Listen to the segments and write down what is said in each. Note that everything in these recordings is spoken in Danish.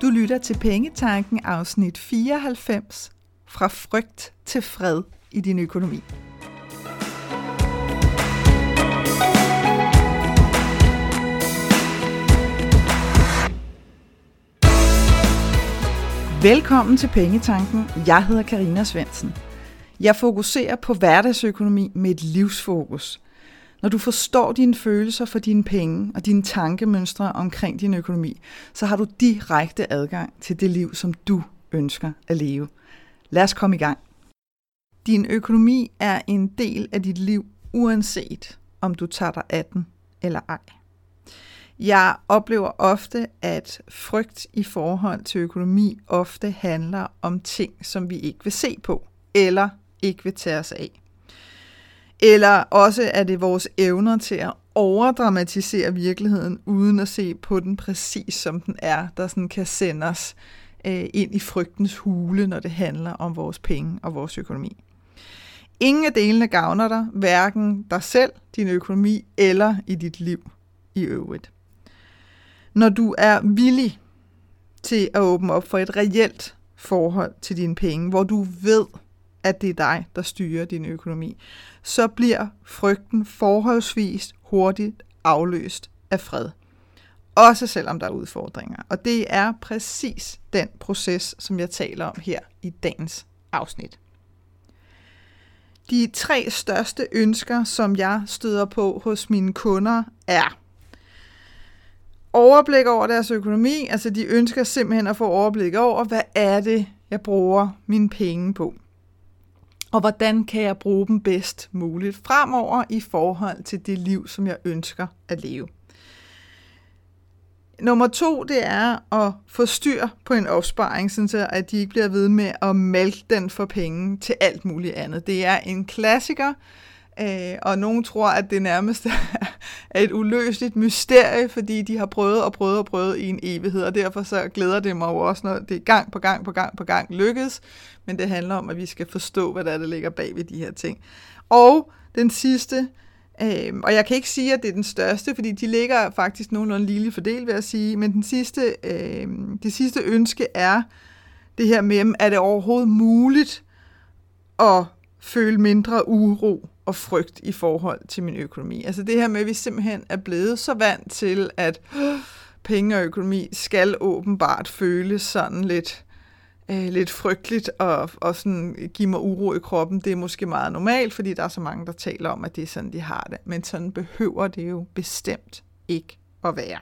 Du lytter til Pengetanken afsnit 94 fra frygt til fred i din økonomi. Velkommen til Pengetanken. Jeg hedder Karina Svensen. Jeg fokuserer på hverdagsøkonomi med et livsfokus. Når du forstår dine følelser for dine penge og dine tankemønstre omkring din økonomi, så har du direkte adgang til det liv, som du ønsker at leve. Lad os komme i gang. Din økonomi er en del af dit liv, uanset om du tager dig af den eller ej. Jeg oplever ofte, at frygt i forhold til økonomi ofte handler om ting, som vi ikke vil se på, eller ikke vil tage os af. Eller også er det vores evner til at overdramatisere virkeligheden, uden at se på den præcis som den er, der sådan kan sende os øh, ind i frygtens hule, når det handler om vores penge og vores økonomi. Ingen af delene gavner dig, hverken dig selv, din økonomi eller i dit liv i øvrigt. Når du er villig til at åbne op for et reelt forhold til dine penge, hvor du ved, at det er dig, der styrer din økonomi, så bliver frygten forholdsvis hurtigt afløst af fred. Også selvom der er udfordringer. Og det er præcis den proces, som jeg taler om her i dagens afsnit. De tre største ønsker, som jeg støder på hos mine kunder, er overblik over deres økonomi. Altså de ønsker simpelthen at få overblik over, hvad er det, jeg bruger mine penge på og hvordan kan jeg bruge dem bedst muligt fremover i forhold til det liv, som jeg ønsker at leve. Nummer to, det er at få styr på en opsparing, så at de ikke bliver ved med at malke den for penge til alt muligt andet. Det er en klassiker, Øh, og nogen tror, at det nærmest er et uløseligt mysterie, fordi de har prøvet og prøvet og prøvet i en evighed, og derfor så glæder det mig jo også, når det gang på gang på gang på gang lykkes, men det handler om, at vi skal forstå, hvad der, er, der ligger bag ved de her ting. Og den sidste, øh, og jeg kan ikke sige, at det er den største, fordi de ligger faktisk nogenlunde lille fordel, vil jeg sige, men den sidste, øh, det sidste ønske er det her med, er det overhovedet muligt at føle mindre uro og frygt i forhold til min økonomi. Altså det her med, at vi simpelthen er blevet så vant til, at penge og økonomi skal åbenbart føles sådan lidt, øh, lidt frygteligt og, og sådan give mig uro i kroppen. Det er måske meget normalt, fordi der er så mange, der taler om, at det er sådan, de har det. Men sådan behøver det jo bestemt ikke at være.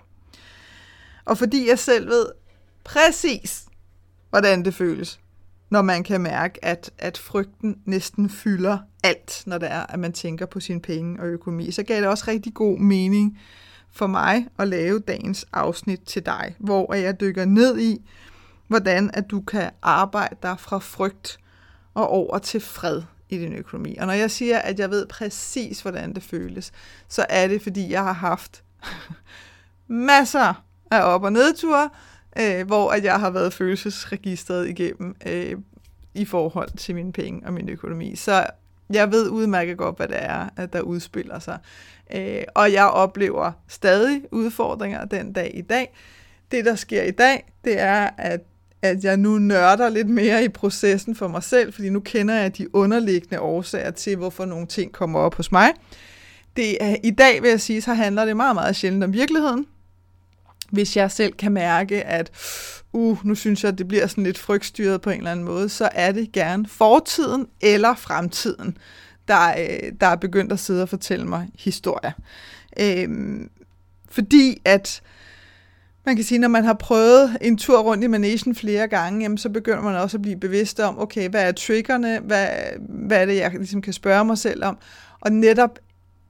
Og fordi jeg selv ved præcis, hvordan det føles, når man kan mærke, at, at frygten næsten fylder alt, når det er, at man tænker på sine penge og økonomi. Så gav det også rigtig god mening for mig at lave dagens afsnit til dig, hvor jeg dykker ned i, hvordan at du kan arbejde dig fra frygt og over til fred i din økonomi. Og når jeg siger, at jeg ved præcis, hvordan det føles, så er det, fordi jeg har haft masser af op- og nedture, øh, hvor at jeg har været følelsesregistret igennem øh, i forhold til mine penge og min økonomi. Så jeg ved udmærket godt, hvad det er, at der udspiller sig. Øh, og jeg oplever stadig udfordringer den dag i dag. Det, der sker i dag, det er, at at jeg nu nørder lidt mere i processen for mig selv, fordi nu kender jeg de underliggende årsager til, hvorfor nogle ting kommer op hos mig. Det er, I dag vil jeg sige, så handler det meget, meget sjældent om virkeligheden hvis jeg selv kan mærke, at uh, nu synes jeg, at det bliver sådan lidt frygtstyret på en eller anden måde, så er det gerne fortiden eller fremtiden, der, øh, der er begyndt at sidde og fortælle mig historier. Øh, fordi at man kan sige, når man har prøvet en tur rundt i managen flere gange, jamen, så begynder man også at blive bevidst om, okay, hvad er triggerne, hvad, hvad er det, jeg ligesom kan spørge mig selv om, og netop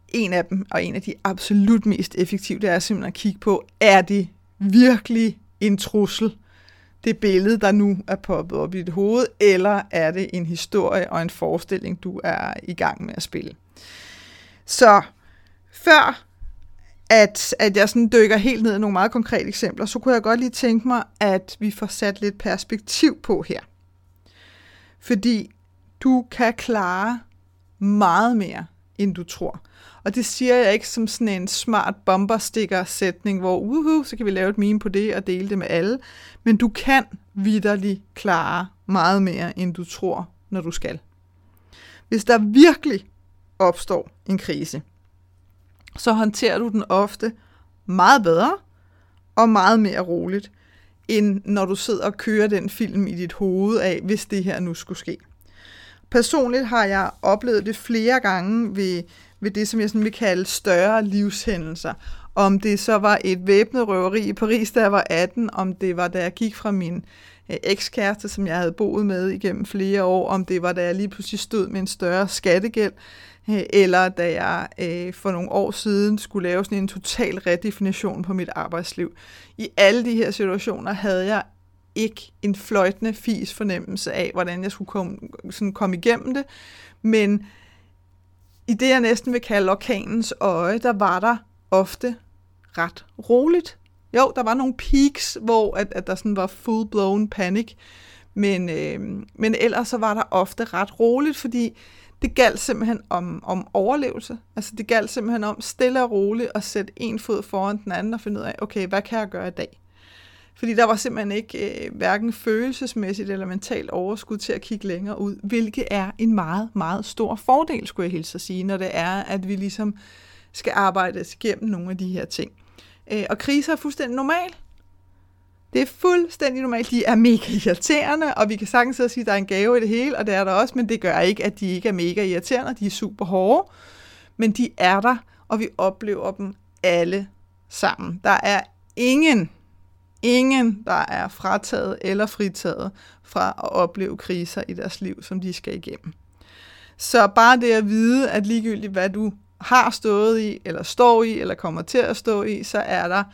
en af dem, og en af de absolut mest effektive, det er simpelthen at kigge på, er det virkelig en trussel, det billede, der nu er poppet op i dit hoved, eller er det en historie og en forestilling, du er i gang med at spille. Så før at, at jeg sådan dykker helt ned i nogle meget konkrete eksempler, så kunne jeg godt lige tænke mig, at vi får sat lidt perspektiv på her. Fordi du kan klare meget mere end du tror. Og det siger jeg ikke som sådan en smart bomberstikker sætning, hvor uhu, så kan vi lave et meme på det og dele det med alle. Men du kan vidderligt klare meget mere, end du tror, når du skal. Hvis der virkelig opstår en krise, så håndterer du den ofte meget bedre og meget mere roligt, end når du sidder og kører den film i dit hoved af, hvis det her nu skulle ske. Personligt har jeg oplevet det flere gange ved, ved det, som jeg sådan vil kalde større livshændelser. Om det så var et væbnet røveri i Paris, da jeg var 18, om det var, da jeg gik fra min øh, ekskæreste, som jeg havde boet med igennem flere år, om det var, da jeg lige pludselig stod med en større skattegæld, øh, eller da jeg øh, for nogle år siden skulle lave sådan en total redefinition på mit arbejdsliv. I alle de her situationer havde jeg ikke en fløjtende fis fornemmelse af, hvordan jeg skulle komme, sådan komme igennem det, men i det, jeg næsten vil kalde orkanens øje, der var der ofte ret roligt. Jo, der var nogle peaks, hvor at, at der sådan var full-blown panik, men, øh, men ellers så var der ofte ret roligt, fordi det galt simpelthen om, om overlevelse. Altså det galt simpelthen om stille og roligt at sætte en fod foran den anden og finde ud af, okay, hvad kan jeg gøre i dag? Fordi der var simpelthen ikke øh, hverken følelsesmæssigt eller mentalt overskud til at kigge længere ud, hvilket er en meget, meget stor fordel, skulle jeg hilse at sige, når det er, at vi ligesom skal arbejde igennem nogle af de her ting. Øh, og kriser er fuldstændig normal. Det er fuldstændig normalt. De er mega irriterende, og vi kan sagtens sige, at der er en gave i det hele, og det er der også, men det gør ikke, at de ikke er mega irriterende. De er super hårde, men de er der, og vi oplever dem alle sammen. Der er ingen ingen, der er frataget eller fritaget fra at opleve kriser i deres liv, som de skal igennem. Så bare det at vide, at ligegyldigt hvad du har stået i, eller står i, eller kommer til at stå i, så er der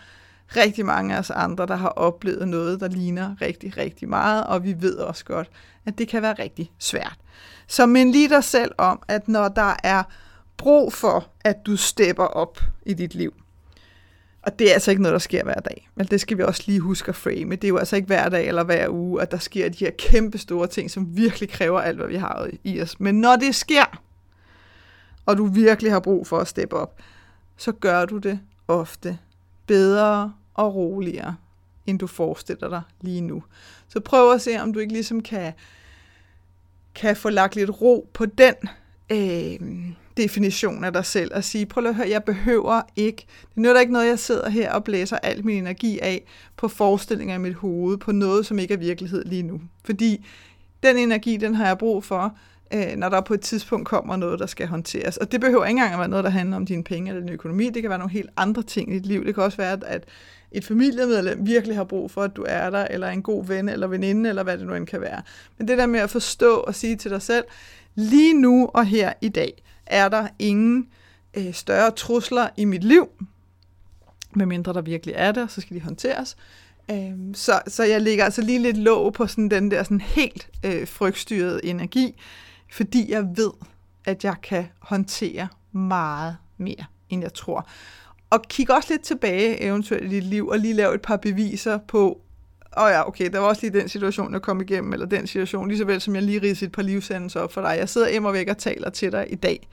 rigtig mange af os andre, der har oplevet noget, der ligner rigtig, rigtig meget, og vi ved også godt, at det kan være rigtig svært. Så mind lige dig selv om, at når der er brug for, at du stepper op i dit liv, og det er altså ikke noget, der sker hver dag. Men det skal vi også lige huske at frame. Det er jo altså ikke hver dag eller hver uge, at der sker de her kæmpe store ting, som virkelig kræver alt, hvad vi har i os. Men når det sker, og du virkelig har brug for at steppe op, så gør du det ofte bedre og roligere, end du forestiller dig lige nu. Så prøv at se, om du ikke ligesom kan, kan få lagt lidt ro på den øh, definition af dig selv og sige, prøv at høre, jeg behøver ikke, det nytter ikke noget, jeg sidder her og blæser al min energi af på forestillinger i mit hoved, på noget, som ikke er virkelighed lige nu. Fordi den energi, den har jeg brug for, øh, når der på et tidspunkt kommer noget, der skal håndteres. Og det behøver ikke engang at være noget, der handler om dine penge eller din økonomi. Det kan være nogle helt andre ting i dit liv. Det kan også være, at et familiemedlem virkelig har brug for, at du er der, eller en god ven eller veninde, eller hvad det nu end kan være. Men det der med at forstå og sige til dig selv, lige nu og her i dag, er der ingen øh, større trusler i mit liv, medmindre der virkelig er det, så skal de håndteres. Øhm, så, så jeg ligger altså lige lidt låg på sådan den der sådan helt øh, frygtstyrede energi, fordi jeg ved, at jeg kan håndtere meget mere, end jeg tror. Og kig også lidt tilbage eventuelt i dit liv, og lige lave et par beviser på, åh oh ja, okay, der var også lige den situation, jeg kom igennem, eller den situation, lige så vel som jeg lige ridsede et par livsendelser op for dig. Jeg sidder hjemme og væk og taler til dig i dag.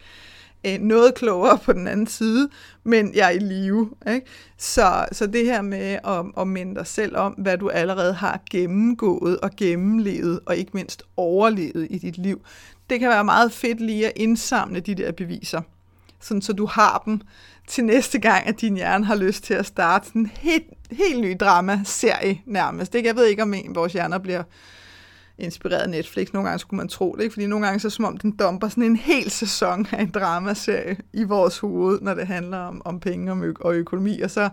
Øh, noget klogere på den anden side, men jeg er i live. Ikke? Så, så det her med at, at minde dig selv om, hvad du allerede har gennemgået og gennemlevet, og ikke mindst overlevet i dit liv, det kan være meget fedt lige at indsamle de der beviser, sådan så du har dem til næste gang, at din hjerne har lyst til at starte sådan en helt, helt ny drama-serie nærmest. Ikke? Jeg ved ikke, om en, vores hjerner bliver inspireret af Netflix. Nogle gange skulle man tro det, ikke? fordi nogle gange så som om den dumper sådan en hel sæson af en dramaserie i vores hoved, når det handler om, om penge og, ø- og økonomi, og så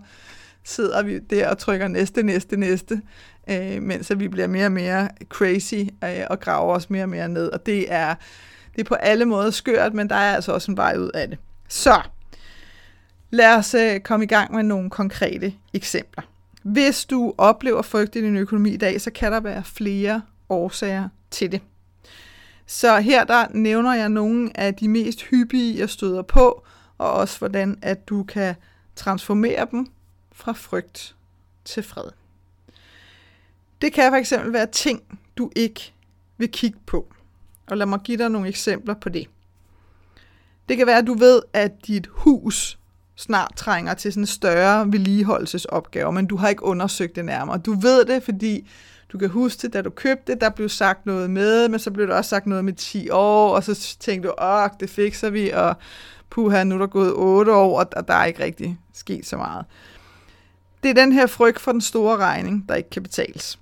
sidder vi der og trykker næste, næste, næste, øh, mens vi bliver mere og mere crazy øh, og graver os mere og mere ned, og det er, det er på alle måder skørt, men der er altså også en vej ud af det. Så, Lad os øh, komme i gang med nogle konkrete eksempler. Hvis du oplever frygt i din økonomi i dag, så kan der være flere årsager til det. Så her der nævner jeg nogle af de mest hyppige, jeg støder på, og også hvordan at du kan transformere dem fra frygt til fred. Det kan for eksempel være ting, du ikke vil kigge på. Og lad mig give dig nogle eksempler på det. Det kan være, at du ved, at dit hus snart trænger til sådan en større vedligeholdelsesopgave, men du har ikke undersøgt det nærmere. Du ved det, fordi du kan huske det, da du købte det, der blev sagt noget med, men så blev der også sagt noget med 10 år, og så tænkte du, åh, det fikser vi, og puha, nu er der gået 8 år, og der er ikke rigtig sket så meget. Det er den her frygt for den store regning, der ikke kan betales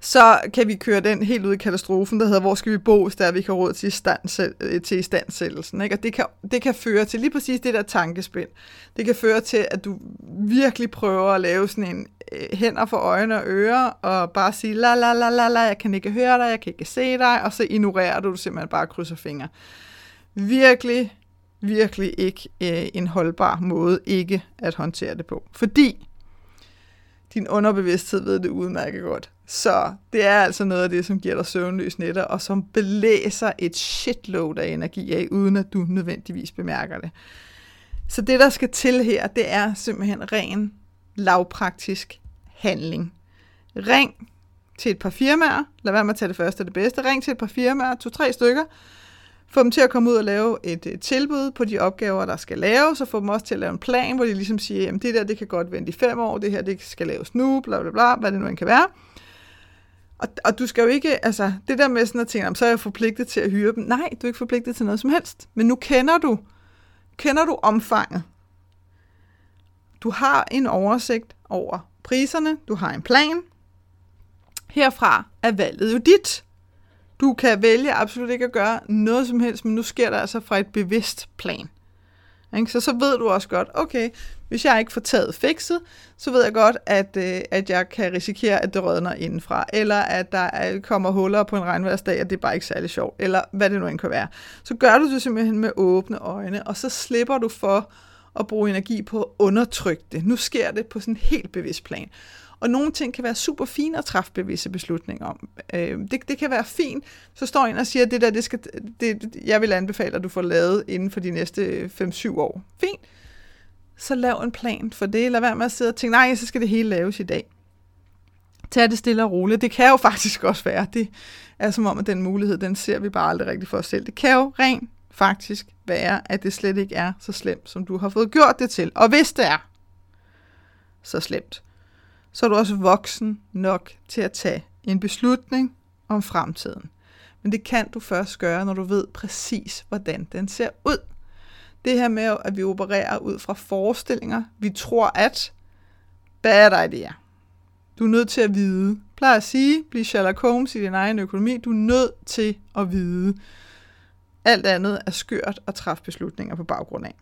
så kan vi køre den helt ud i katastrofen, der hedder, hvor skal vi bo, hvis der vi kan råd til, øh, til istandsættelsen. Ikke? Og det kan, det kan føre til lige præcis det der tankespind. Det kan føre til, at du virkelig prøver at lave sådan en øh, hænder for øjne og ører, og bare sige, la la la la la, jeg kan ikke høre dig, jeg kan ikke se dig, og så ignorerer du, du simpelthen bare krydser fingre. Virkelig, virkelig ikke øh, en holdbar måde ikke at håndtere det på. Fordi din underbevidsthed ved det udmærket godt. Så det er altså noget af det, som giver dig søvnløs nætter, og som belæser et shitload af energi af, uden at du nødvendigvis bemærker det. Så det, der skal til her, det er simpelthen ren, lavpraktisk handling. Ring til et par firmaer, lad være med at tage det første og det bedste, ring til et par firmaer, to-tre stykker, få dem til at komme ud og lave et, et tilbud på de opgaver, der skal laves, og få dem også til at lave en plan, hvor de ligesom siger, jamen det der, det kan godt vente i fem år, det her, det skal laves nu, bla bla bla, hvad det nu end kan være. Og, og du skal jo ikke, altså det der med sådan at tænke, så er jeg forpligtet til at hyre dem. Nej, du er ikke forpligtet til noget som helst. Men nu kender du, kender du omfanget. Du har en oversigt over priserne, du har en plan. Herfra er valget jo dit. Du kan vælge absolut ikke at gøre noget som helst, men nu sker det altså fra et bevidst plan. Så så ved du også godt, okay, hvis jeg ikke får taget fikset, så ved jeg godt, at, øh, at jeg kan risikere, at det rødner indenfra, eller at der er, kommer huller på en regnværsdag, og det er bare ikke særlig sjovt, eller hvad det nu end kan være. Så gør du det simpelthen med åbne øjne, og så slipper du for at bruge energi på at undertrykke det. Nu sker det på sådan en helt bevidst plan. Og nogle ting kan være super fine at træffe bevidste beslutninger om. Øh, det, det kan være fint. Så står en og siger, det der, det skal, det, jeg vil anbefale, at du får lavet inden for de næste 5-7 år. Fint. Så lav en plan for det. Lad være med at sidde og tænke, nej, så skal det hele laves i dag. Tag det stille og roligt. Det kan jo faktisk også være. Det er som om, at den mulighed, den ser vi bare aldrig rigtigt for os selv. Det kan jo rent faktisk være, at det slet ikke er så slemt, som du har fået gjort det til. Og hvis det er så slemt, så er du også voksen nok til at tage en beslutning om fremtiden. Men det kan du først gøre, når du ved præcis, hvordan den ser ud. Det her med, at vi opererer ud fra forestillinger, vi tror at, bad idea. Du er nødt til at vide. Plejer at sige, bliv Sherlock Holmes i din egen økonomi. Du er nødt til at vide. Alt andet er skørt at træffe beslutninger på baggrund af.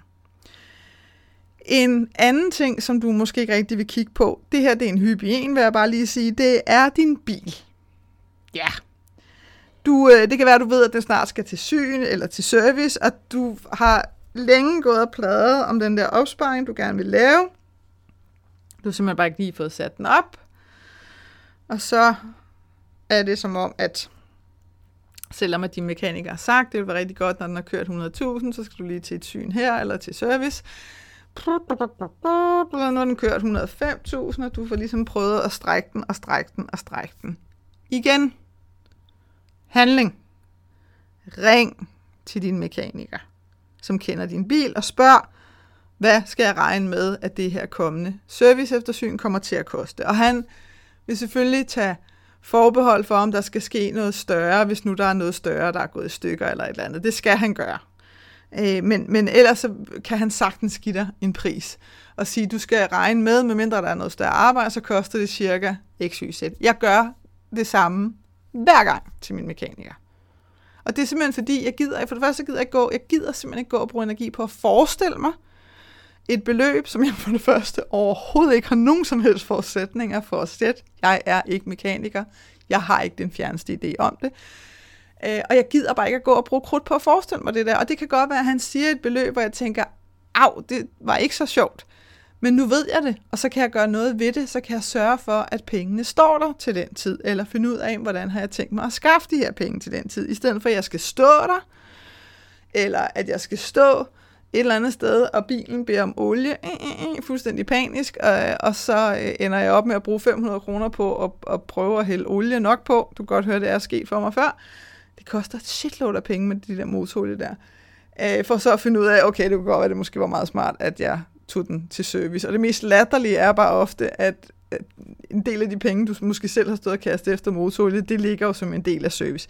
En anden ting, som du måske ikke rigtig vil kigge på, det her det er en hyppig en, vil jeg bare lige sige, det er din bil. Ja. Du, øh, det kan være, at du ved, at den snart skal til syn eller til service, og du har længe gået og pladet om den der opsparing, du gerne vil lave. Du har simpelthen bare ikke lige fået sat den op. Og så er det som om, at selvom at din mekaniker har sagt, det vil være rigtig godt, når den har kørt 100.000, så skal du lige til et syn her eller til service. Nu har den kørt 105.000, og du får ligesom prøvet at strække den og strække den og strække den. Igen. Handling. Ring til din mekaniker, som kender din bil, og spørg, hvad skal jeg regne med, at det her kommende service eftersyn kommer til at koste. Og han vil selvfølgelig tage forbehold for, om der skal ske noget større, hvis nu der er noget større, der er gået i stykker eller et eller andet. Det skal han gøre. Øh, men, men ellers så kan han sagtens give dig en pris og sige, du skal regne med, medmindre der er noget større arbejde, så koster det cirka x, y, z. Jeg gør det samme hver gang til min mekaniker. Og det er simpelthen fordi, jeg gider, for det første gider jeg gå, jeg gider simpelthen ikke gå og bruge energi på at forestille mig et beløb, som jeg for det første overhovedet ikke har nogen som helst forudsætninger for at sætte. Jeg er ikke mekaniker. Jeg har ikke den fjerneste idé om det. Øh, og jeg gider bare ikke at gå og bruge krudt på at forestille mig det der. Og det kan godt være, at han siger et beløb, hvor jeg tænker, af, det var ikke så sjovt. Men nu ved jeg det, og så kan jeg gøre noget ved det, så kan jeg sørge for, at pengene står der til den tid, eller finde ud af, hvordan har jeg tænkt mig at skaffe de her penge til den tid, i stedet for at jeg skal stå der, eller at jeg skal stå et eller andet sted, og bilen beder om olie, øh, øh, fuldstændig panisk, og så øh, ender jeg op med at bruge 500 kroner på at, at prøve at hælde olie nok på. Du kan godt høre, det er sket for mig før. Det koster et shitload af penge med de der motorolie der. øh, for så at finde ud af, okay, det kunne godt være, det måske var meget smart, at jeg tog den til service. Og det mest latterlige er bare ofte, at, at en del af de penge, du måske selv har stået og kastet efter motorolie, det ligger jo som en del af service.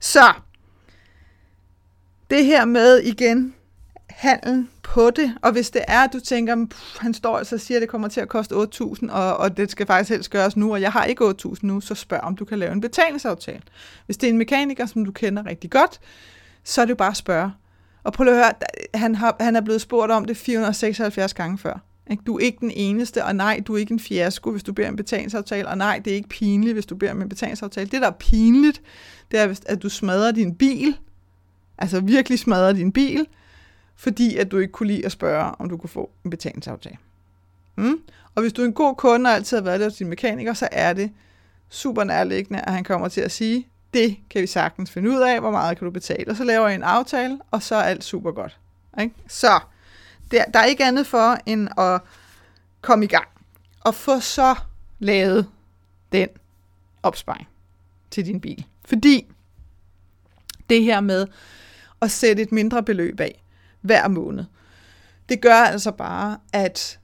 Så, det her med igen, handel på det, og hvis det er, at du tænker, han står altså og siger, at det kommer til at koste 8.000, og, og det skal faktisk helst gøres nu, og jeg har ikke 8.000 nu, så spørg om du kan lave en betalingsaftale. Hvis det er en mekaniker, som du kender rigtig godt, så er det jo bare at spørge. Og prøv at høre, han, har, han er blevet spurgt om det 476 gange før. Ikke? Du er ikke den eneste, og nej, du er ikke en fiasko, hvis du beder en betalingsaftale, og nej, det er ikke pinligt, hvis du beder om en betalingsaftale. Det, der er pinligt, det er, at du smadrer din bil, altså virkelig smadrer din bil, fordi at du ikke kunne lide at spørge, om du kunne få en betalingsaftale. Mm? Og hvis du er en god kunde og altid har været der hos din mekaniker, så er det super nærliggende, at han kommer til at sige, det kan vi sagtens finde ud af, hvor meget kan du betale. Og så laver jeg en aftale, og så er alt super godt. Ikke? Så der, der er ikke andet for, end at komme i gang. Og få så lavet den opsparing til din bil. Fordi det her med at sætte et mindre beløb af hver måned, det gør altså bare, at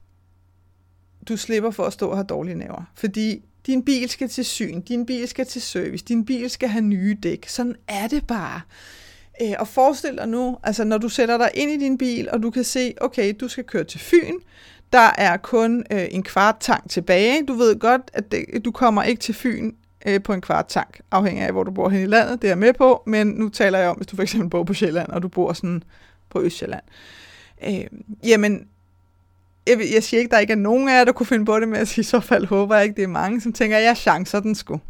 du slipper for at stå og have dårlige naver. Fordi din bil skal til syn, din bil skal til service, din bil skal have nye dæk. Sådan er det bare. Øh, og forestil dig nu, altså når du sætter dig ind i din bil, og du kan se, okay, du skal køre til Fyn, der er kun øh, en kvart tank tilbage. Du ved godt, at det, du kommer ikke til Fyn øh, på en kvart tank, afhængig af, hvor du bor hen i landet, det er jeg med på, men nu taler jeg om, hvis du for eksempel bor på Sjælland, og du bor sådan på Østjylland. Øh, jamen, jeg, jeg siger ikke, der ikke er nogen af jer, der kunne finde på det, men jeg siger, i så fald håber jeg ikke, det er mange, som tænker, jeg chancer den sgu.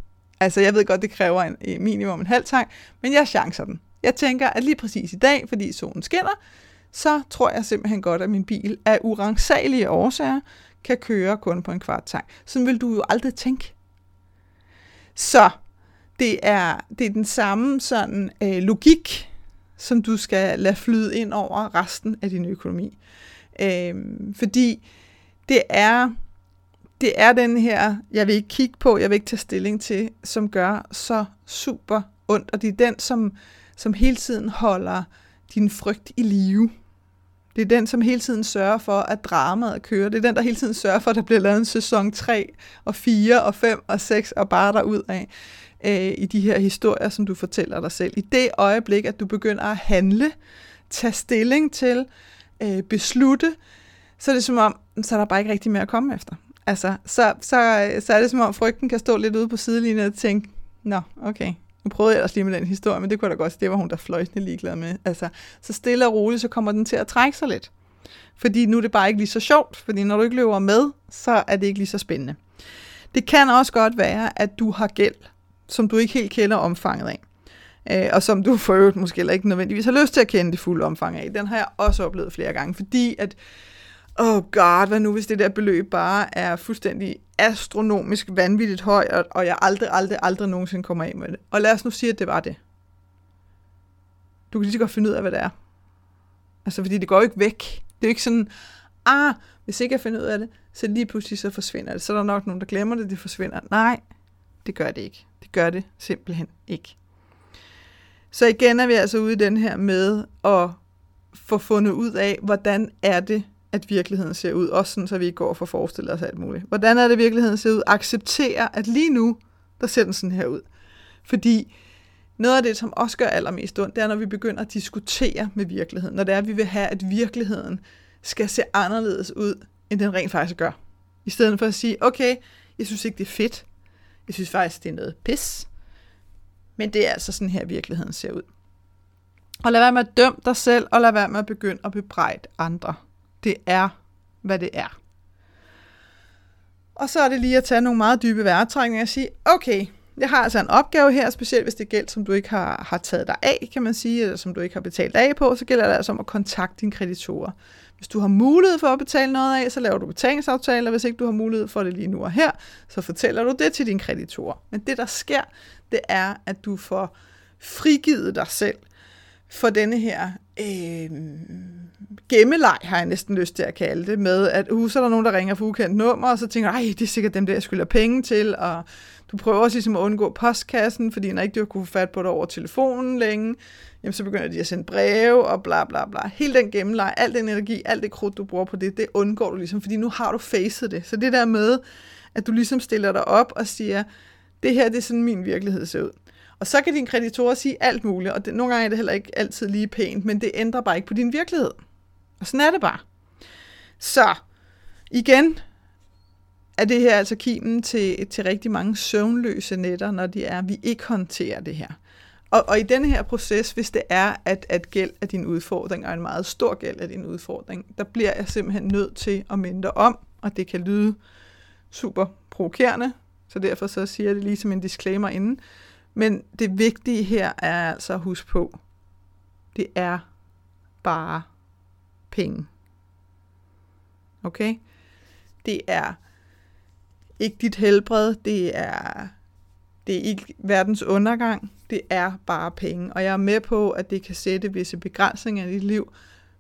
Altså, jeg ved godt, det kræver en, en minimum en halv tank, men jeg chancer den. Jeg tænker, at lige præcis i dag, fordi solen skinner, så tror jeg simpelthen godt, at min bil af urensagelige årsager kan køre kun på en kvart tank. Sådan vil du jo aldrig tænke. Så det er, det er den samme sådan øh, logik, som du skal lade flyde ind over resten af din økonomi. Øh, fordi det er, det er den her, jeg vil ikke kigge på, jeg vil ikke tage stilling til, som gør så super ondt, og det er den, som, som hele tiden holder din frygt i live. Det er den, som hele tiden sørger for, at dramaet kører. Det er den, der hele tiden sørger for, at der bliver lavet en sæson 3 og 4 og 5 og 6 og bare derud af øh, i de her historier, som du fortæller dig selv. I det øjeblik, at du begynder at handle, tage stilling til, øh, beslutte, så er det som om, så er der bare ikke rigtig mere at komme efter. Altså, så, så, så er det som om, frygten kan stå lidt ude på sidelinjen og tænke, nå, okay, nu prøvede jeg også lige med den historie, men det kunne da godt det var hun der fløjtende ligeglad med. Altså, så stille og roligt, så kommer den til at trække sig lidt. Fordi nu er det bare ikke lige så sjovt, fordi når du ikke løber med, så er det ikke lige så spændende. Det kan også godt være, at du har gæld, som du ikke helt kender omfanget af øh, og som du for øvrigt måske heller ikke nødvendigvis har lyst til at kende det fulde omfang af. Den har jeg også oplevet flere gange, fordi at, oh god, hvad nu hvis det der beløb bare er fuldstændig astronomisk vanvittigt højt, og, og jeg aldrig, aldrig, aldrig nogensinde kommer af med det. Og lad os nu sige, at det var det. Du kan lige så godt finde ud af, hvad det er. Altså, fordi det går jo ikke væk. Det er jo ikke sådan, ah, hvis ikke jeg finder ud af det, så lige pludselig så forsvinder det. Så er der nok nogen, der glemmer det, det forsvinder. Nej, det gør det ikke. Det gør det simpelthen ikke. Så igen er vi altså ude i den her med at få fundet ud af, hvordan er det, at virkeligheden ser ud, også sådan, så vi ikke går og får forestillet os alt muligt. Hvordan er det, virkeligheden ser ud? Acceptere, at lige nu, der ser den sådan her ud. Fordi noget af det, som også gør allermest ondt, det er, når vi begynder at diskutere med virkeligheden. Når det er, at vi vil have, at virkeligheden skal se anderledes ud, end den rent faktisk gør. I stedet for at sige, okay, jeg synes ikke, det er fedt. Jeg synes faktisk, det er noget pis. Men det er altså sådan her, virkeligheden ser ud. Og lad være med at dømme dig selv, og lad være med at begynde at bebrejde andre. Det er, hvad det er. Og så er det lige at tage nogle meget dybe vejrtrækninger og sige, okay, jeg har altså en opgave her, specielt hvis det er gæld, som du ikke har, har taget dig af, kan man sige, eller som du ikke har betalt af på, så gælder det altså om at kontakte dine kreditorer. Hvis du har mulighed for at betale noget af, så laver du betalingsaftaler. Hvis ikke du har mulighed for det lige nu og her, så fortæller du det til dine kreditorer. Men det, der sker, det er, at du får frigivet dig selv for denne her øh, gemmeleg, har jeg næsten lyst til at kalde det, med at uh, så er der nogen, der ringer for ukendt nummer, og så tænker jeg, det er sikkert dem der, jeg skylder penge til, og du prøver også ligesom at undgå postkassen, fordi når ikke du har kunne få fat på dig over telefonen længe, jamen så begynder de at sende breve og bla bla bla. Hele den gennemleje, al den energi, alt det krudt, du bruger på det, det undgår du ligesom, fordi nu har du facet det. Så det der med, at du ligesom stiller dig op og siger, det her det er sådan min virkelighed ser ud. Og så kan dine kreditorer sige alt muligt, og det, nogle gange er det heller ikke altid lige pænt, men det ændrer bare ikke på din virkelighed. Og sådan er det bare. Så igen er det her altså kimen til, til rigtig mange søvnløse nætter, når de er, vi ikke håndterer det her. Og, og i denne her proces, hvis det er, at, at gæld er din udfordring, og en meget stor gæld er din udfordring, der bliver jeg simpelthen nødt til at minde dig om, og det kan lyde super provokerende, så derfor så siger jeg det lige som en disclaimer inden. Men det vigtige her er altså at huske på, det er bare penge. Okay? Det er ikke dit helbred, det er, det er ikke verdens undergang, det er bare penge. Og jeg er med på, at det kan sætte visse begrænsninger i dit liv,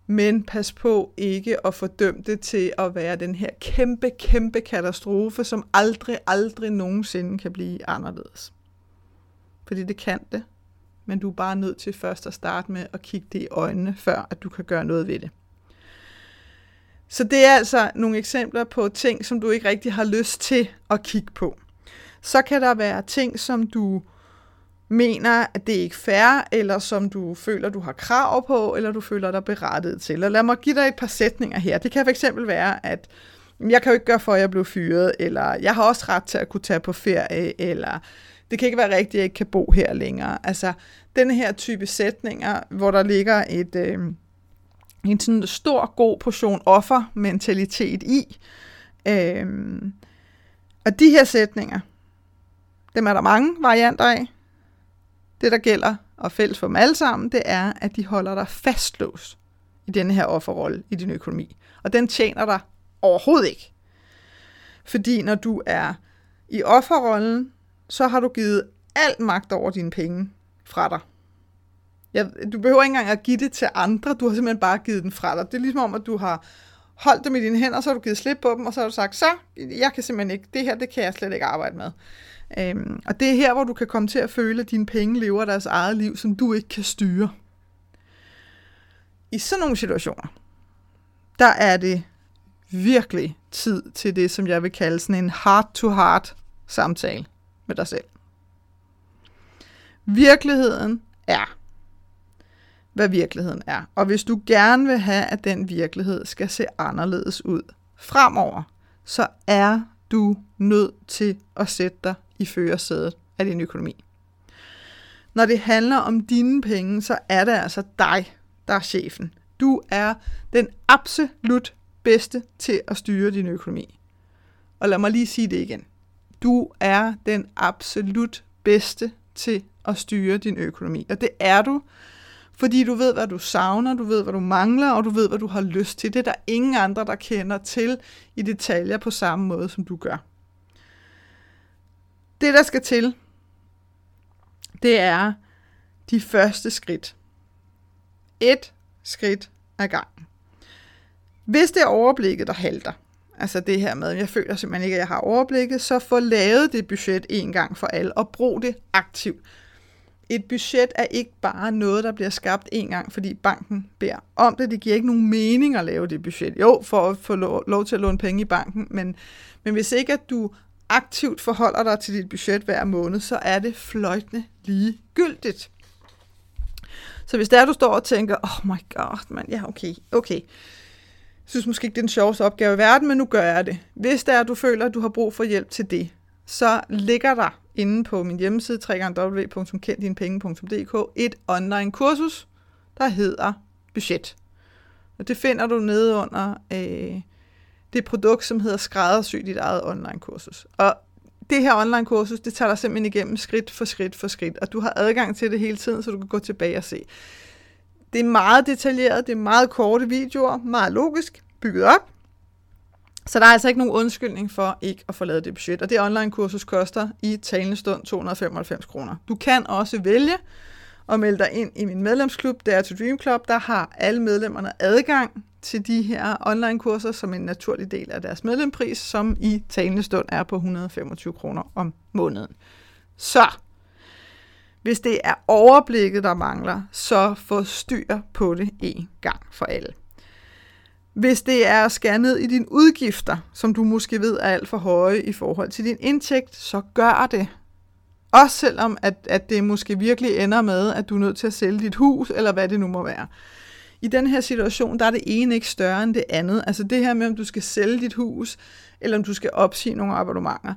men pas på ikke at fordømme det til at være den her kæmpe, kæmpe katastrofe, som aldrig, aldrig nogensinde kan blive anderledes. Fordi det kan det, men du er bare nødt til først at starte med at kigge det i øjnene, før at du kan gøre noget ved det. Så det er altså nogle eksempler på ting, som du ikke rigtig har lyst til at kigge på. Så kan der være ting, som du mener, at det er ikke fair, eller som du føler, du har krav på, eller du føler dig berettiget til. Og lad mig give dig et par sætninger her. Det kan fx være, at jeg kan jo ikke gøre for, at jeg blev fyret, eller jeg har også ret til at kunne tage på ferie, eller det kan ikke være rigtigt, at jeg ikke kan bo her længere. Altså, den her type sætninger, hvor der ligger et, øh, en sådan stor, god portion offermentalitet i. Øhm, og de her sætninger, dem er der mange varianter af. Det, der gælder og fælles for dem alle sammen, det er, at de holder dig fastlåst i denne her offerrolle i din økonomi. Og den tjener dig overhovedet ikke. Fordi når du er i offerrollen, så har du givet al magt over dine penge fra dig. Ja, du behøver ikke engang at give det til andre, du har simpelthen bare givet den fra dig. Det er ligesom om, at du har holdt dem i dine hænder, så har du givet slip på dem, og så har du sagt, så, jeg kan simpelthen ikke, det her, det kan jeg slet ikke arbejde med. Øhm, og det er her, hvor du kan komme til at føle, at dine penge lever deres eget liv, som du ikke kan styre. I sådan nogle situationer, der er det virkelig tid til det, som jeg vil kalde sådan en heart-to-heart samtale med dig selv. Virkeligheden er, hvad virkeligheden er. Og hvis du gerne vil have, at den virkelighed skal se anderledes ud fremover, så er du nødt til at sætte dig i førersædet af din økonomi. Når det handler om dine penge, så er det altså dig, der er chefen. Du er den absolut bedste til at styre din økonomi. Og lad mig lige sige det igen. Du er den absolut bedste til at styre din økonomi. Og det er du, fordi du ved, hvad du savner, du ved, hvad du mangler, og du ved, hvad du har lyst til. Det er der ingen andre, der kender til i detaljer på samme måde, som du gør. Det, der skal til, det er de første skridt. Et skridt ad gangen. Hvis det er overblikket, der halter, altså det her med, jeg føler simpelthen ikke, at jeg har overblikket, så få lavet det budget en gang for alle, og brug det aktivt. Et budget er ikke bare noget, der bliver skabt en gang, fordi banken beder om det. Det giver ikke nogen mening at lave det budget. Jo, for at få lov, lov til at låne penge i banken, men, men hvis ikke at du aktivt forholder dig til dit budget hver måned, så er det fløjtende ligegyldigt. Så hvis der du står og tænker, oh my god, man, ja okay, okay. Jeg synes måske ikke, det er den sjoveste opgave i verden, men nu gør jeg det. Hvis der du føler, at du har brug for hjælp til det, så ligger der inde på min hjemmeside, www.kenddinepenge.dk, et online kursus, der hedder budget. Og det finder du nede under øh, det produkt, som hedder Skræddersy dit eget online kursus. Og det her online kursus, det tager dig simpelthen igennem skridt for skridt for skridt, og du har adgang til det hele tiden, så du kan gå tilbage og se. Det er meget detaljeret, det er meget korte videoer, meget logisk, bygget op, så der er altså ikke nogen undskyldning for ikke at få lavet det budget. Og det online kursus koster i talende stund 295 kroner. Du kan også vælge at melde dig ind i min medlemsklub, Dare to Dream Club. Der har alle medlemmerne adgang til de her online-kurser som en naturlig del af deres medlempris, som i talende stund er på 125 kroner om måneden. Så hvis det er overblikket, der mangler, så få styr på det en gang for alle. Hvis det er at skære ned i dine udgifter, som du måske ved er alt for høje i forhold til din indtægt, så gør det. Også selvom, at, at det måske virkelig ender med, at du er nødt til at sælge dit hus, eller hvad det nu må være. I den her situation, der er det ene ikke større end det andet. Altså det her med, om du skal sælge dit hus, eller om du skal opsige nogle abonnementer.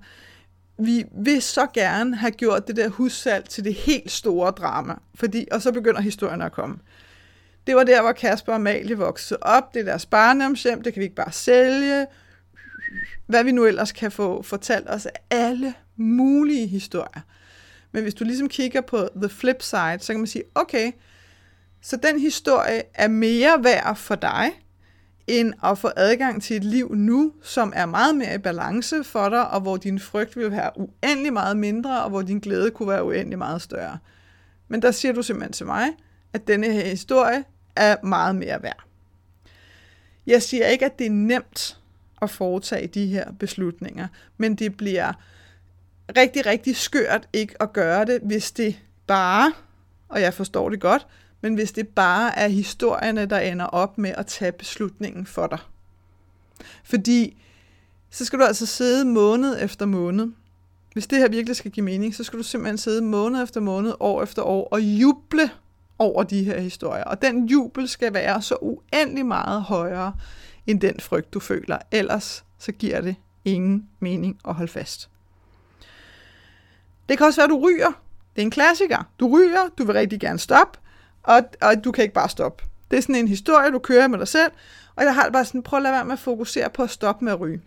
Vi vil så gerne have gjort det der hussalg til det helt store drama, fordi, og så begynder historien at komme. Det var der, hvor Kasper og Amalie voksede op. Det er deres barndomshjem. Det kan vi ikke bare sælge. Hvad vi nu ellers kan få fortalt os af alle mulige historier. Men hvis du ligesom kigger på the flip side, så kan man sige, okay, så den historie er mere værd for dig, end at få adgang til et liv nu, som er meget mere i balance for dig, og hvor din frygt vil være uendelig meget mindre, og hvor din glæde kunne være uendelig meget større. Men der siger du simpelthen til mig, at denne her historie er meget mere værd. Jeg siger ikke, at det er nemt at foretage de her beslutninger, men det bliver rigtig, rigtig skørt ikke at gøre det, hvis det bare, og jeg forstår det godt, men hvis det bare er historierne, der ender op med at tage beslutningen for dig. Fordi så skal du altså sidde måned efter måned. Hvis det her virkelig skal give mening, så skal du simpelthen sidde måned efter måned, år efter år og juble over de her historier. Og den jubel skal være så uendelig meget højere end den frygt, du føler. Ellers så giver det ingen mening at holde fast. Det kan også være, at du ryger. Det er en klassiker. Du ryger, du vil rigtig gerne stoppe, og, og du kan ikke bare stoppe. Det er sådan en historie, du kører med dig selv, og jeg har bare sådan, prøv at lade være med at fokusere på at stoppe med at ryge.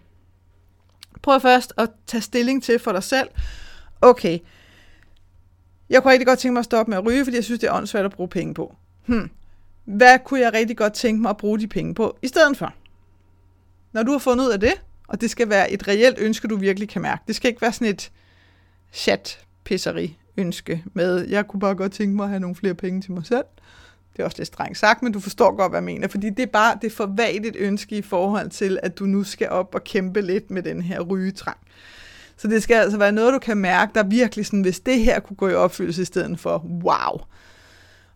Prøv først at tage stilling til for dig selv, okay, jeg kunne rigtig godt tænke mig at stoppe med at ryge, fordi jeg synes, det er åndssvagt at bruge penge på. Hmm. Hvad kunne jeg rigtig godt tænke mig at bruge de penge på i stedet for? Når du har fundet ud af det, og det skal være et reelt ønske, du virkelig kan mærke. Det skal ikke være sådan et chat pisseri ønske med, jeg kunne bare godt tænke mig at have nogle flere penge til mig selv. Det er også lidt strengt sagt, men du forstår godt, hvad jeg mener, fordi det er bare det er for vagt et ønske i forhold til, at du nu skal op og kæmpe lidt med den her rygetrang. Så det skal altså være noget, du kan mærke, der virkelig sådan, hvis det her kunne gå i opfyldelse i stedet for, wow.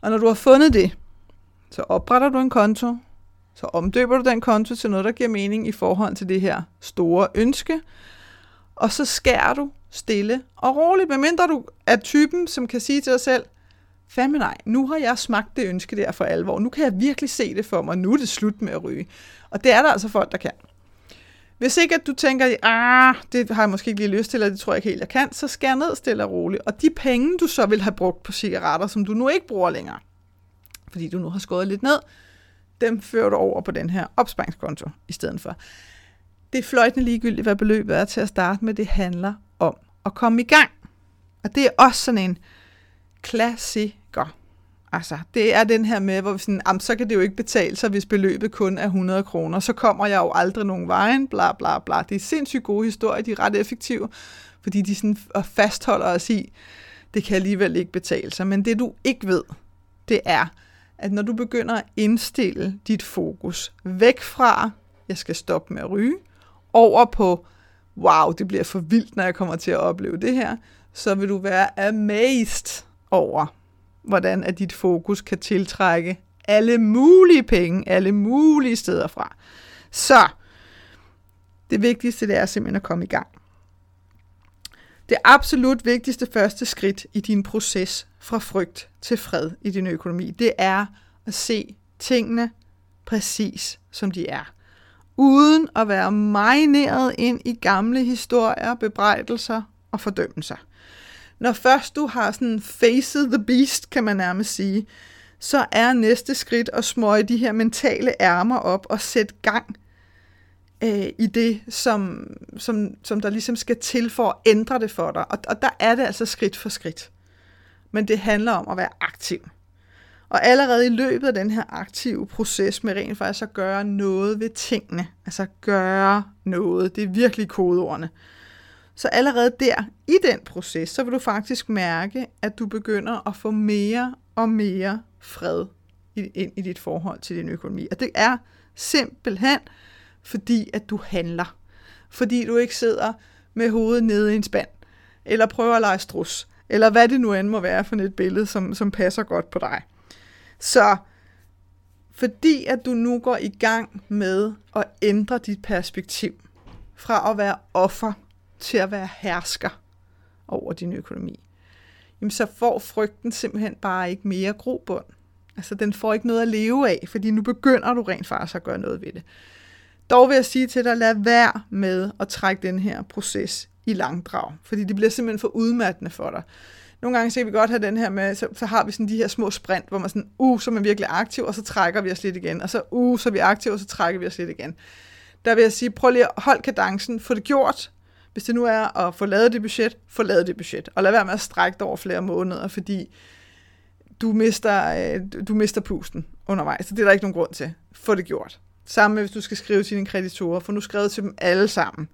Og når du har fundet det, så opretter du en konto, så omdøber du den konto til noget, der giver mening i forhold til det her store ønske, og så skærer du stille og roligt, medmindre du er typen, som kan sige til dig selv, fandme nej, nu har jeg smagt det ønske der for alvor, nu kan jeg virkelig se det for mig, nu er det slut med at ryge. Og det er der altså folk, der kan. Hvis ikke at du tænker, ah, det har jeg måske ikke lige lyst til, eller det tror jeg ikke helt, jeg kan, så skær ned stille og roligt. Og de penge, du så vil have brugt på cigaretter, som du nu ikke bruger længere, fordi du nu har skåret lidt ned, dem fører du over på den her opsparingskonto i stedet for. Det er fløjtende ligegyldigt, hvad beløbet er til at starte med. Det handler om at komme i gang. Og det er også sådan en klassiker. Altså, det er den her med, hvor vi sådan, jamen, så kan det jo ikke betale sig, hvis beløbet kun er 100 kroner. Så kommer jeg jo aldrig nogen vejen, bla bla bla. Det er sindssygt gode historier, de er ret effektive, fordi de sådan fastholder os i, det kan alligevel ikke betale sig. Men det du ikke ved, det er, at når du begynder at indstille dit fokus væk fra, jeg skal stoppe med at ryge, over på, wow, det bliver for vildt, når jeg kommer til at opleve det her, så vil du være amazed over, hvordan at dit fokus kan tiltrække alle mulige penge, alle mulige steder fra. Så det vigtigste det er simpelthen at komme i gang. Det absolut vigtigste første skridt i din proces fra frygt til fred i din økonomi, det er at se tingene præcis som de er. Uden at være marineret ind i gamle historier, bebrejdelser og fordømmelser når først du har sådan faced the beast, kan man nærmest sige, så er næste skridt at smøge de her mentale ærmer op og sætte gang øh, i det, som, som, som der ligesom skal til for at ændre det for dig. Og, og der er det altså skridt for skridt. Men det handler om at være aktiv. Og allerede i løbet af den her aktive proces med rent faktisk at gøre noget ved tingene, altså gøre noget, det er virkelig kodeordene, så allerede der, i den proces, så vil du faktisk mærke, at du begynder at få mere og mere fred ind i dit forhold til din økonomi. Og det er simpelthen fordi, at du handler. Fordi du ikke sidder med hovedet nede i en spand, eller prøver at lege strus, eller hvad det nu end må være for et billede, som, som passer godt på dig. Så fordi at du nu går i gang med at ændre dit perspektiv fra at være offer til at være hersker over din økonomi, jamen så får frygten simpelthen bare ikke mere grobund. Altså den får ikke noget at leve af, fordi nu begynder du rent faktisk at gøre noget ved det. Dog vil jeg sige til dig, lad være med at trække den her proces i langdrag, fordi det bliver simpelthen for udmattende for dig. Nogle gange så kan vi godt have den her med, så, så har vi sådan de her små sprint, hvor man sådan, uh, så er man virkelig aktiv, og så trækker vi os lidt igen, og så, uh, så er vi aktive, og så trækker vi os lidt igen. Der vil jeg sige, prøv lige at holde kadencen, få det gjort, hvis det nu er at få lavet det budget, få lavet det budget, og lad være med at strække det over flere måneder, fordi du mister, øh, du mister pusten undervejs, så det er der ikke nogen grund til. Få det gjort. Samme med, hvis du skal skrive til dine kreditorer, Få nu skrevet til dem alle sammen.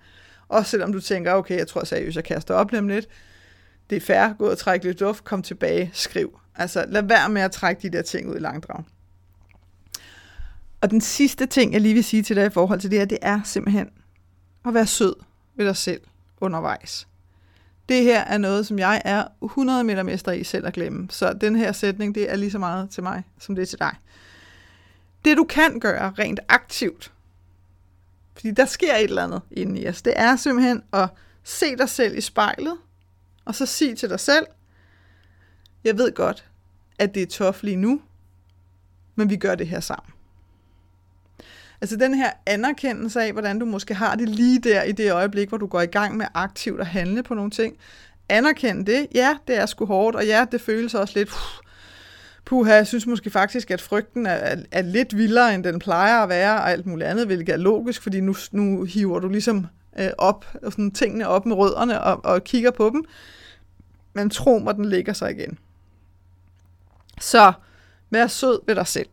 Også selvom du tænker, okay, jeg tror seriøst, jeg kaster op lige lidt. Det er fair, gå og trække lidt duft, kom tilbage, skriv. Altså, lad være med at trække de der ting ud i langdrag. Og den sidste ting, jeg lige vil sige til dig i forhold til det her, det er simpelthen at være sød ved dig selv undervejs. Det her er noget, som jeg er 100 meter mester i selv at glemme. Så den her sætning, det er lige så meget til mig, som det er til dig. Det du kan gøre rent aktivt, fordi der sker et eller andet inde i os, det er simpelthen at se dig selv i spejlet, og så sige til dig selv, jeg ved godt, at det er tof lige nu, men vi gør det her sammen. Altså den her anerkendelse af, hvordan du måske har det lige der i det øjeblik, hvor du går i gang med aktivt at handle på nogle ting. Anerkend det. Ja, det er sgu hårdt, og ja, det føles også lidt... Puha, jeg synes måske faktisk, at frygten er, er lidt vildere, end den plejer at være, og alt muligt andet, hvilket er logisk, fordi nu, nu hiver du ligesom øh, op, sådan tingene op med rødderne og, og kigger på dem. Men tro mig, den ligger sig igen. Så vær sød ved dig selv.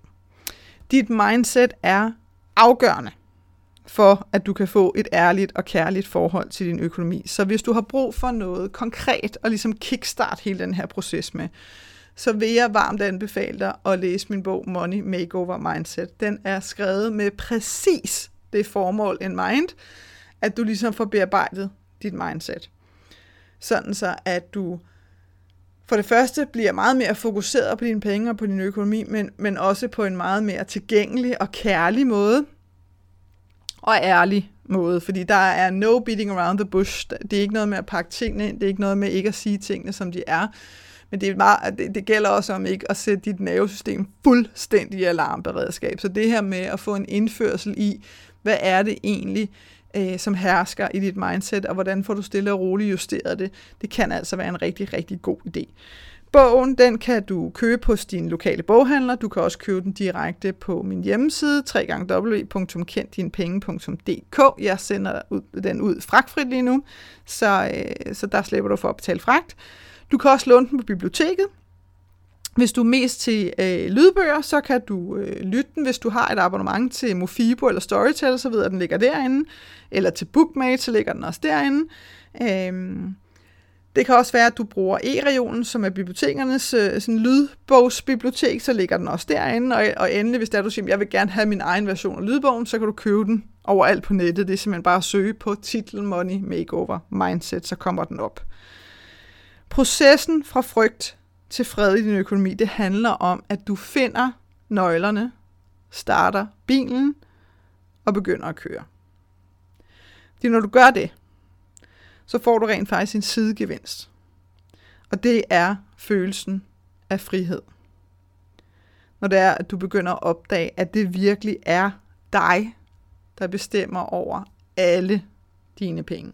Dit mindset er afgørende for, at du kan få et ærligt og kærligt forhold til din økonomi. Så hvis du har brug for noget konkret og ligesom kickstart hele den her proces med, så vil jeg varmt anbefale dig at læse min bog Money Makeover Mindset. Den er skrevet med præcis det formål in mind, at du ligesom får bearbejdet dit mindset. Sådan så, at du for det første bliver meget mere fokuseret på dine penge og på din økonomi, men, men også på en meget mere tilgængelig og kærlig måde. Og ærlig måde, fordi der er no beating around the bush. Det er ikke noget med at pakke tingene ind, det er ikke noget med ikke at sige tingene, som de er. Men det, er meget, det, det gælder også om ikke at sætte dit nervesystem fuldstændig i alarmberedskab. Så det her med at få en indførsel i, hvad er det egentlig, øh, som hersker i dit mindset, og hvordan får du stille og roligt justeret det, det kan altså være en rigtig, rigtig god idé. Bogen, den kan du købe hos din lokale boghandler. Du kan også købe den direkte på min hjemmeside, www.kenddinepenge.dk. Jeg sender den ud fragtfrit lige nu, så, øh, så der slipper du for at betale fragt. Du kan også låne den på biblioteket. Hvis du er mest til øh, lydbøger, så kan du øh, lytte den. Hvis du har et abonnement til Mofibo eller Storytel, så ved jeg, at den ligger derinde. Eller til Bookmate, så ligger den også derinde. Øhm, det kan også være, at du bruger e-regionen, som er bibliotekernes øh, sådan lydbogsbibliotek, så ligger den også derinde. Og, og endelig, hvis det er, du siger, at jeg vil gerne have min egen version af lydbogen, så kan du købe den overalt på nettet. Det er simpelthen bare at søge på titlen Money Makeover Mindset, så kommer den op. Processen fra frygt til fred i din økonomi, det handler om, at du finder nøglerne, starter bilen og begynder at køre. Fordi når du gør det, så får du rent faktisk en sidegevinst. Og det er følelsen af frihed. Når det er, at du begynder at opdage, at det virkelig er dig, der bestemmer over alle dine penge.